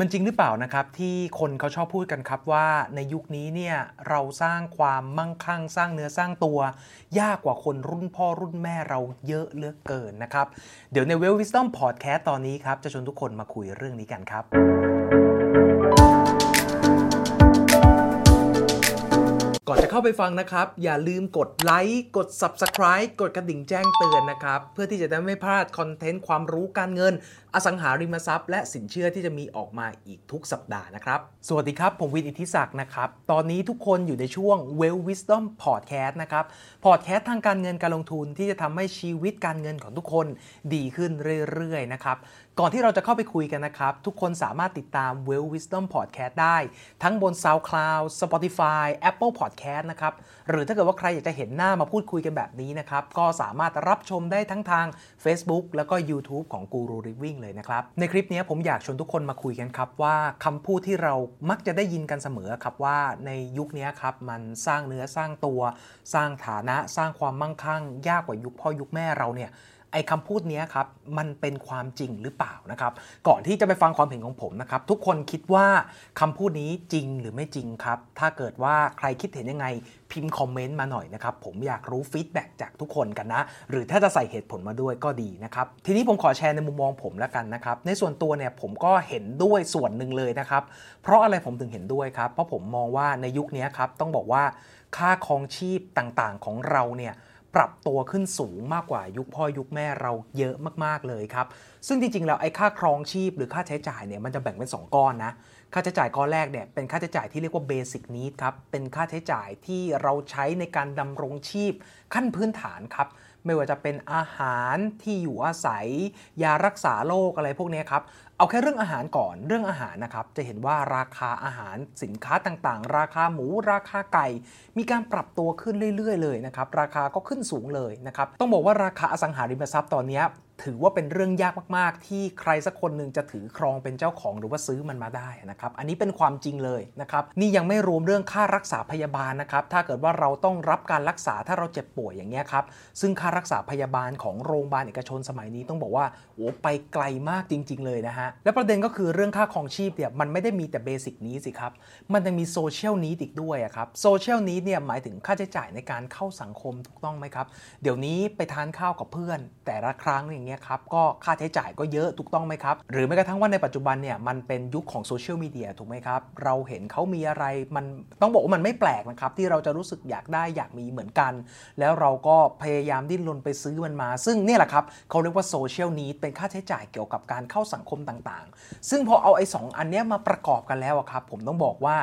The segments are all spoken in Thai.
มันจริงหรือเปล่านะครับที่คนเขาชอบพูดกันครับว่าในยุคนี้เนี่ยเราสร้างความมั่งคั่งสร้างเนื้อสร้างตัว ยากกว่าคนรุ่นพ่อรุ่นแม่เราเยอะเหลือเกินนะครับ เดี๋ยวใน Well Wisdom Podcast ตอนนี้ครับ จะชวนทุกคนมาคุยเรื่องนี้กันครับ ก่อนจะเข้าไปฟังนะครับ อย่าลืมกดไลค์กด Subscribe กดกระดิ่งแจ้งเตือนนะครับ เพื่อที่จะได้ไม่พลาดคอนเทนต์ความรู้การเงินอสังหาริมทรัพย์ และสินเชื่อที่จะมีออกมาอีกทุกสัปดาห์นะครับ สวัสดีครับ ผมวินอิทธิศักดิ์นะครับ ตอนนี้ทุกคนอยู่ในช่วง Well Wisdom Podcast นะครับพอดแคสต์ทางการเงินการลงทุนที่จะทำให้ชีวิตการเงินของทุกคนดีขึ้นเรื่อยๆนะครับก่อนที่เราจะเข้าไปคุยกันนะครับ ทุกคนสามารถติดตาม Well Wisdom Podcast ได้ ทั้งบน SoundCloud Spotify Apple Podcast นะครับ หรือถ้าเกิดว่าใครอยากจะเห็นหน้ามาพูดคุยกันแบบนี้นะครับ ก็สามารถรับชมได้ทั้งทาง Facebook แล้วก็ YouTube ของ Guru Living เลยนะครับ ในคลิปนี้ผมอยากชวนทุกคนมาคุยกันครับว่าคำพูดที่เรามักจะได้ยินกันเสมอครับว่าในยุคนี้ครับมันสร้างเนื้อสร้างตัว สร้างฐานะสร้างความมั่งคั่ง ยากกว่ายุคพ่อยุคแม่เราเนี่ย ไอ้คำพูดนี้ครับมันเป็นความจริงหรือเปล่านะครับ ก่อนที่จะไปฟังความเห็นของผมนะครับ ทุกคนคิดว่าคำพูดนี้จริงหรือไม่จริงครับ ถ้าเกิดว่าใครคิดเห็นยังไงพิมพ์คอมเมนต์มาหน่อยนะครับ ผมอยากรู้ฟีดแบ็กจากทุกคนกันนะ หรือถ้าจะใส่เหตุผลมาด้วยก็ดีนะครับ ทีนี้ผมขอแชร์ในมุมมองผมแล้วกันนะครับ ในส่วนตัวเนี่ยผมก็เห็นด้วยส่วนหนึ่งเลยนะครับ เพราะอะไรผมถึงเห็นด้วยครับ เพราะผมมองว่าในยุคนี้ครับต้องบอกว่าค่าครองชีพต่างๆของเราเนี่ย ปรับตัวขึ้นสูงมากกว่ายุคพ่อยุคแม่เราเยอะมากๆเลยครับ ซึ่งจริงๆแล้วไอ้ค่าครองชีพหรือค่าใช้จ่ายเนี่ยมันจะแบ่งเป็น 2 ก้อนนะ ค่าใช้จ่ายก้อนแรกเนี่ยเป็นค่าใช้จ่ายที่เรียกว่าเบสิ c นี d ครับ เป็นค่าใช้จ่ายที่เราใช้ในการดำรงชีพขั้นพื้นฐานครับ ไม่ว่าจะเป็นอาหารที่อยู่อาศัย ยารักษาโรคอะไรพวกนี้ครับ เอาแค่เรื่องอาหารก่อนเรื่องอาหารนะครับ จะเห็นว่าราคาอาหารสินค้าต่างๆ ราคาหมูราคาไก่ มีการปรับตัวขึ้นเรื่อย ๆ เลยนะครับ ราคาก็ขึ้นสูงเลยนะครับ ต้องบอกว่าราคาอสังหาริมทรัพย์ตอนนี้ ถือว่าเป็นเรื่องยากมาก ๆ ที่ใครสักคนหนึ่งจะถือครองเป็นเจ้าของหรือว่าซื้อมันมาได้นะครับ อันนี้เป็นความจริงเลยนะครับ นี่ยังไม่รวมเรื่องค่ารักษาพยาบาลนะครับ ถ้าเกิดว่าเราต้องรับการรักษาถ้าเราเจ็บป่วยอย่างเงี้ยครับ ซึ่งค่ารักษาพยาบาลของโรงพยาบาลเอกชนสมัยนี้ต้องบอกว่าโอ้ไปไกลมากจริง ๆ เลยนะฮะ และประเด็นก็คือเรื่องค่าครองชีพเนี่ยมันไม่ได้มีแต่เบสิกนี้สิครับ มันยังมีโซเชียลนี้อีกด้วยครับโซเชียลนี้เนี่ยหมายถึงค่าใช้จ่ายในการเข้าสังคมถูกต้องไหมครับ เดี๋ยวนี้ไปทานข้าวกับเพื่อน แต่ละครั้งอย่างเงี้ยครับก็ค่าใช้จ่ายก็เยอะถูกต้องไหมครับ หรือแม้กระทั่งว่าในปัจจุบันเนี่ยมันเป็นยุคของโซเชียลมีเดียถูกไหมครับ เราเห็นเขามีอะไรมันต้องบอกว่ามันไม่แปลกนะครับ ที่เราจะรู้สึกอยากได้อยากมีเหมือนกัน แล้วเราก็พยายามดิ้นรนไปซื้อมันมา ซึ่งเนี่ยแหละครับเขาเรียกว่าโซเชียลนี้เป็นค่าใช้จ่ายเกี่ยวกับการเข้าสังคมต่างๆ ซึ่งพอเอาไอ้สองอันเนี้ยมาประกอบกันแล้วครับผมต้องบอกว่า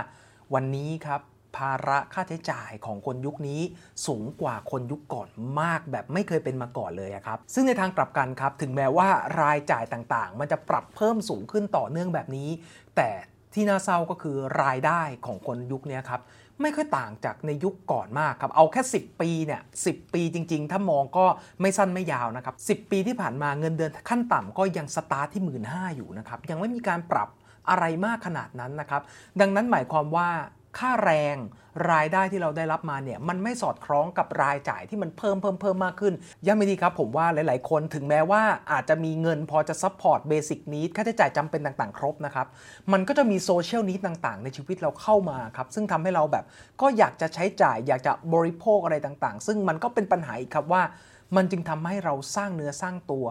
วันนี้ครับ ภาระค่าใช้จ่ายของคนยุคนี้ สูงกว่าคนยุคก่อนมากแบบไม่เคยเป็นมาก่อนเลยครับ ซึ่งในทางกลับกันครับ ถึงแม้ว่ารายจ่ายต่างๆ มันจะปรับเพิ่มสูงขึ้นต่อเนื่องแบบนี้ แต่ที่น่าเศร้าก็คือรายได้ของคนยุคนี้ครับไม่ค่อยต่างจากในยุคก่อนมากครับ เอาแค่ 10 ปีเนี่ยสิปีจริง ๆ ถ้ามองก็ไม่สั้นไม่ยาวนะครับ10ปีที่ผ่านมาเงินเดือนขั้นต่ำก็ยังสตาร์ทที่1 5ื่นอยู่นะครับ ยังไม่มีการปรับอะไรมากขนาดนั้นนะครับ ดังนั้นหมายความว่า ค่าแรงรายได้ที่เราได้รับมาเนี่ยมันไม่สอดคล้องกับรายจ่ายที่มันเพิ่มเพิ่มเพิ่มมากขึ้นย้ำอีกทีครับผมว่าหลาย ๆ คนถึงแม้ว่าอาจจะมีเงินพอจะ support basic need ค่าใช้จ่ายจำเป็นต่าง ๆ ครบนะครับ มันก็จะมี social need ต่าง ๆ ในชีวิตเราเข้ามาครับ ซึ่งทำให้เราแบบก็อยากจะใช้จ่ายอยากจะบริโภคอะไรต่าง ๆ ซึ่งมันก็เป็นปัญหาอีกครับว่า มันจึงทำให้เราสร้างเนื้อสร้างตัว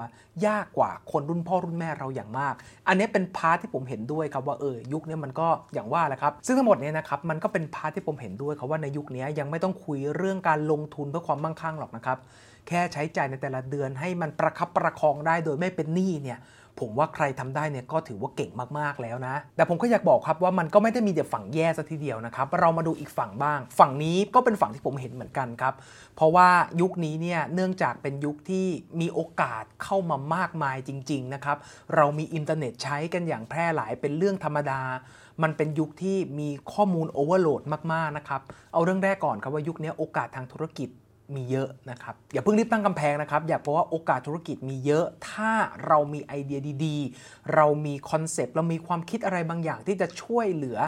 ยากกว่าคนรุ่นพ่อรุ่นแม่เราอย่างมาก อันนี้เป็น part ที่ผมเห็นด้วยครับว่าเออยุคนี้มันก็อย่างว่าแหละครับ ซึ่งทั้งหมดเนี้นะครับมันก็เป็น part ที่ผมเห็นด้วยครับว่าในยุคนี้ยังไม่ต้องคุยเรื่องการลงทุนเพื่อความมั่งคั่งหรอกนะครับ แค่ใช้จ่ายในแต่ละเดือนให้มันประคับประคองได้โดยไม่เป็นหนี้เนี่ยผมว่าใครทำได้เนี่ยก็ถือว่าเก่งมากๆแล้วนะ แต่ผมก็อยากบอกครับว่ามันก็ไม่ได้มีแต่ฝั่งแย่ซะทีเดียวนะครับ เรามาดูอีกฝั่งบ้าง ฝั่งนี้ก็เป็นฝั่งที่ผมเห็นเหมือนกันครับ เพราะว่ายุคนี้เนี่ยเนื่องจากเป็นยุคที่มีโอกาสเข้ามามากมายจริง ๆนะครับ เรามีอินเทอร์เน็ตใช้กันอย่างแพร่หลายเป็นเรื่องธรรมดา มันเป็นยุคที่มีข้อมูล overloadมากๆนะครับ เอาเรื่องแรกก่อนครับว่ายุคนี้โอกาสทางธุรกิจ มีเยอะนะครับ อย่าเพิ่งรีบตั้งกำแพงนะครับ อยากบอกว่าโอกาสธุรกิจมีเยอะ ถ้าเรามีไอเดียดีๆ เรามีคอนเซปต์ เรามีความคิดอะไรบางอย่างที่จะช่วยเหลือ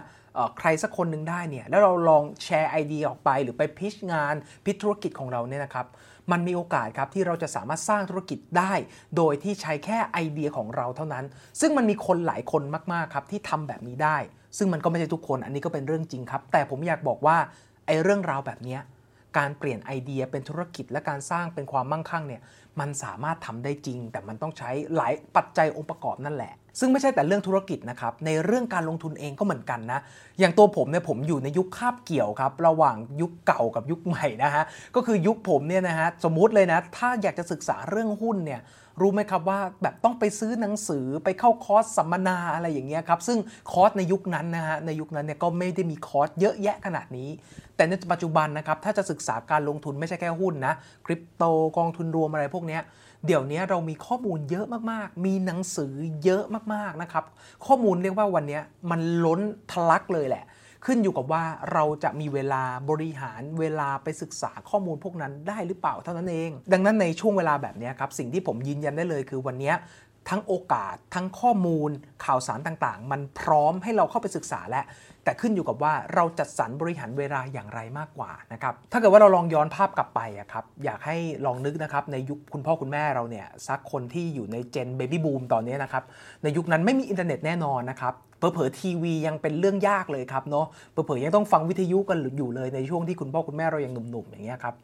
ใครสักคนหนึ่งได้เนี่ย แล้วเราลองแชร์ไอเดียออกไป หรือไป pitch งาน pitch ธุรกิจของเราเนี่ยนะครับ มันมีโอกาสครับที่เราจะสามารถสร้างธุรกิจได้ โดยที่ใช้แค่ไอเดียของเราเท่านั้น ซึ่งมันมีคนหลายคนมากๆครับที่ทำแบบนี้ได้ ซึ่งมันก็ไม่ใช่ทุกคน อันนี้ก็เป็นเรื่องจริงครับ แต่ผมอยากบอกว่าไอ้เรื่องราวแบบนี้ การเปลี่ยนไอเดียเป็นธุรกิจและการสร้างเป็นความมั่งคั่งเนี่ยมันสามารถทำได้จริง แต่มันต้องใช้หลายปัจจัยองค์ประกอบนั่นแหละ ซึ่งไม่ใช่แต่เรื่องธุรกิจนะครับ ในเรื่องการลงทุนเองก็เหมือนกันนะ อย่างตัวผมเนี่ยผมอยู่ในยุคคาบเกี่ยวครับ ระหว่างยุคเก่ากับยุคใหม่นะฮะ ก็คือยุคผมเนี่ยนะฮะ สมมุติเลยนะ ถ้าอยากจะศึกษาเรื่องหุ้นเนี่ย รู้ไหมครับว่าแบบต้องไปซื้อหนังสือไปเข้าคอร์สสัมมนาอะไรอย่างเงี้ยครับซึ่งคอร์สในยุคนั้นนะฮะในยุคนั้นเนี่ยก็ไม่ได้มีคอร์สเยอะแยะขนาดนี้ แต่ในปัจจุบันนะครับถ้าจะศึกษาการลงทุนไม่ใช่แค่หุ้นนะคริปโตกองทุนรวมอะไรพวกเนี้ยเดี๋ยวนี้เรามีข้อมูลเยอะมากๆ มีหนังสือเยอะมากๆนะครับ ข้อมูลเรียกว่าวันนี้มันล้นทะลักเลยแหละ ขึ้นอยู่กับว่าเราจะมีเวลาบริหารเวลาไปศึกษาข้อมูลพวกนั้นได้หรือเปล่าเท่านั้นเอง ดังนั้นในช่วงเวลาแบบนี้ครับสิ่งที่ผมยืนยันได้เลยคือวันนี้ ทั้งโอกาส ทั้งข้อมูล ข่าวสารต่างๆ มันพร้อมให้เราเข้าไปศึกษาและแต่ขึ้นอยู่กับว่าเราจัดสรรบริหารเวลาอย่างไรมากกว่านะครับถ้าเกิดว่าเราลองย้อนภาพกลับไปอะครับอยากให้ลองนึกนะครับในยุคคุณพ่อคุณแม่เราเนี่ยสักคนที่อยู่ใน Gen Baby Boom ตอนนี้นะครับในยุคนั้นไม่มีอินเทอร์เน็ตแน่นอนนะครับเผลอๆทีวียังเป็นเรื่องยากเลยครับเนาะเผลอๆยังต้องฟังวิทยุกันอยู่เลยในช่วงที่คุณพ่อคุณแม่เรายังหนุ่มๆอย่างเงี้ยครับ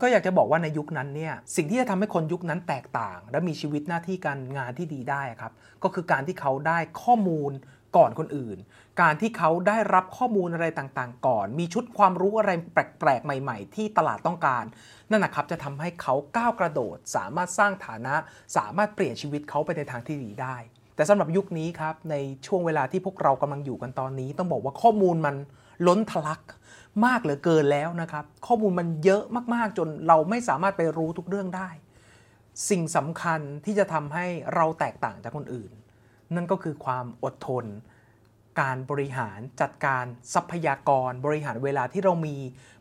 ก็อยากจะบอกว่าในยุคนั้นเนี่ยสิ่งที่จะทำให้คนยุคนั้นแตกต่าง และมีชีวิตหน้าที่การงานที่ดีได้ครับก็คือการที่เขาได้ข้อมูลก่อนคนอื่น การที่เขาได้รับข้อมูลอะไรต่างๆ ก่อน มีชุดความรู้อะไรแปลกๆ ใหม่ ๆ ที่ตลาดต้องการ นั่นนะครับจะทำให้เขาก้าวกระโดด สามารถสร้างฐานะ สามารถเปลี่ยนชีวิตเขาไปในทางที่ดีได้ แต่สำหรับยุคนี้ครับในช่วงเวลาที่พวกเรากำลังอยู่กันตอนนี้ ต้องบอกว่าข้อมูลมันล้นทะลัก มากเหลือเกินแล้วนะครับ ข้อมูลมันเยอะมากๆ จนเราไม่สามารถไปรู้ทุกเรื่องได้ สิ่งสำคัญที่จะทำให้เราแตกต่างจากคนอื่น นั่นก็คือความอดทน การบริหารจัดการทรัพยากร บริหารเวลาที่เรามี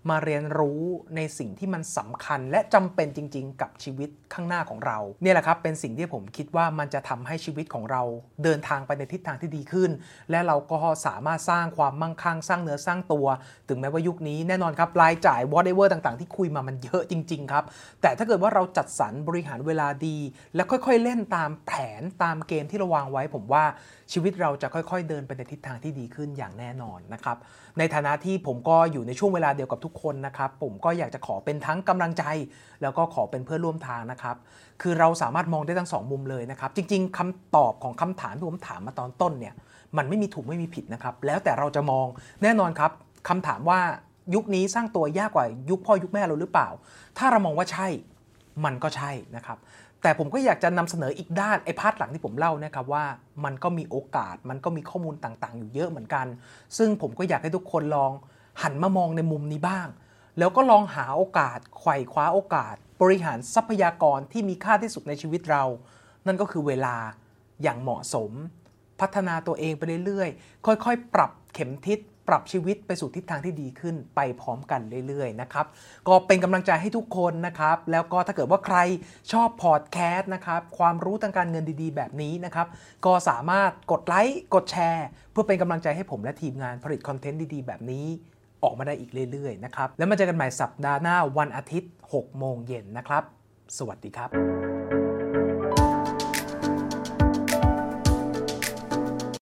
มาเรียนรู้ในสิ่งที่มันสำคัญ และจำเป็นจริง ๆ กับชีวิตข้างหน้าของเรา เนี่ยแหละครับเป็นสิ่งที่ผมคิดว่ามันจะทำให้ชีวิตของเราเดินทางไปในทิศทางที่ดีขึ้น และเราก็สามารถสร้างความมั่งคั่งสร้างเนื้อสร้างตัว ถึงแม้ว่ายุคนี้แน่นอนครับรายจ่าย whatever ต่างๆ ที่คุยมามันเยอะจริง ๆ ครับ แต่ถ้าเกิดว่าเราจัดสรรบริหารเวลาดี และค่อยๆเล่นตามแผนตามเกมที่เราวางไว้ ผมว่าชีวิตเราจะค่อย ๆ เดินไปในทิศทางที่ดีขึ้นอย่างแน่นอนนะครับในฐานะที่ผมก็อยู่ในช่วงเวลาเดียวกับทุกคนนะครับ ผมก็อยากจะขอเป็นทั้งกำลังใจ แล้วก็ขอเป็นเพื่อนร่วมทางนะครับ คือเราสามารถมองได้ทั้งสองมุมเลยนะครับ จริง ๆคำตอบของคำถามที่ผมถามมาตอนต้นเนี่ย มันไม่มีถูกไม่มีผิดนะครับ แล้วแต่เราจะมองแน่นอนครับคำถามว่ายุคนี้สร้างตัวยากกว่ายุคพ่อยุคแม่เราหรือเปล่า ถ้าเรามองว่าใช่ มันก็ใช่นะครับ แต่ผมก็อยากจะนำเสนออีกด้านไอ้พาร์ทหลังที่ผมเล่านะครับว่ามันก็มีโอกาส มันก็มีข้อมูลต่างๆ อยู่เยอะเหมือนกัน ซึ่งผมก็อยากให้ทุกคนลอง หันมามองในมุมนี้บ้าง แล้วก็ลองหาโอกาสไขว่คว้าโอกาส บริหารทรัพยากรที่มีค่าที่สุดในชีวิตเรา นั่นก็คือเวลาอย่างเหมาะสม พัฒนาตัวเองไปเรื่อยๆ ค่อยๆ ปรับเข็มทิศปรับชีวิตไปสู่ทิศทางที่ดีขึ้นไปพร้อมกันเรื่อยๆนะครับ ก็เป็นกำลังใจให้ทุกคนนะครับ แล้วก็ถ้าเกิดว่าใครชอบพอดแคสต์นะครับ ความรู้ทางการเงินดีๆ แบบนี้นะครับ ก็สามารถกดไลค์ กดแชร์ เพื่อเป็นกำลังใจให้ผมและทีมงานผลิตคอนเทนต์ดีๆ แบบนี้ ออกมาได้อีกเรื่อยๆนะครับ แล้วมาเจอกันใหม่สัปดาห์หน้าวันอาทิตย์ 6 โมงเย็นนะครับ สวัสดีครับ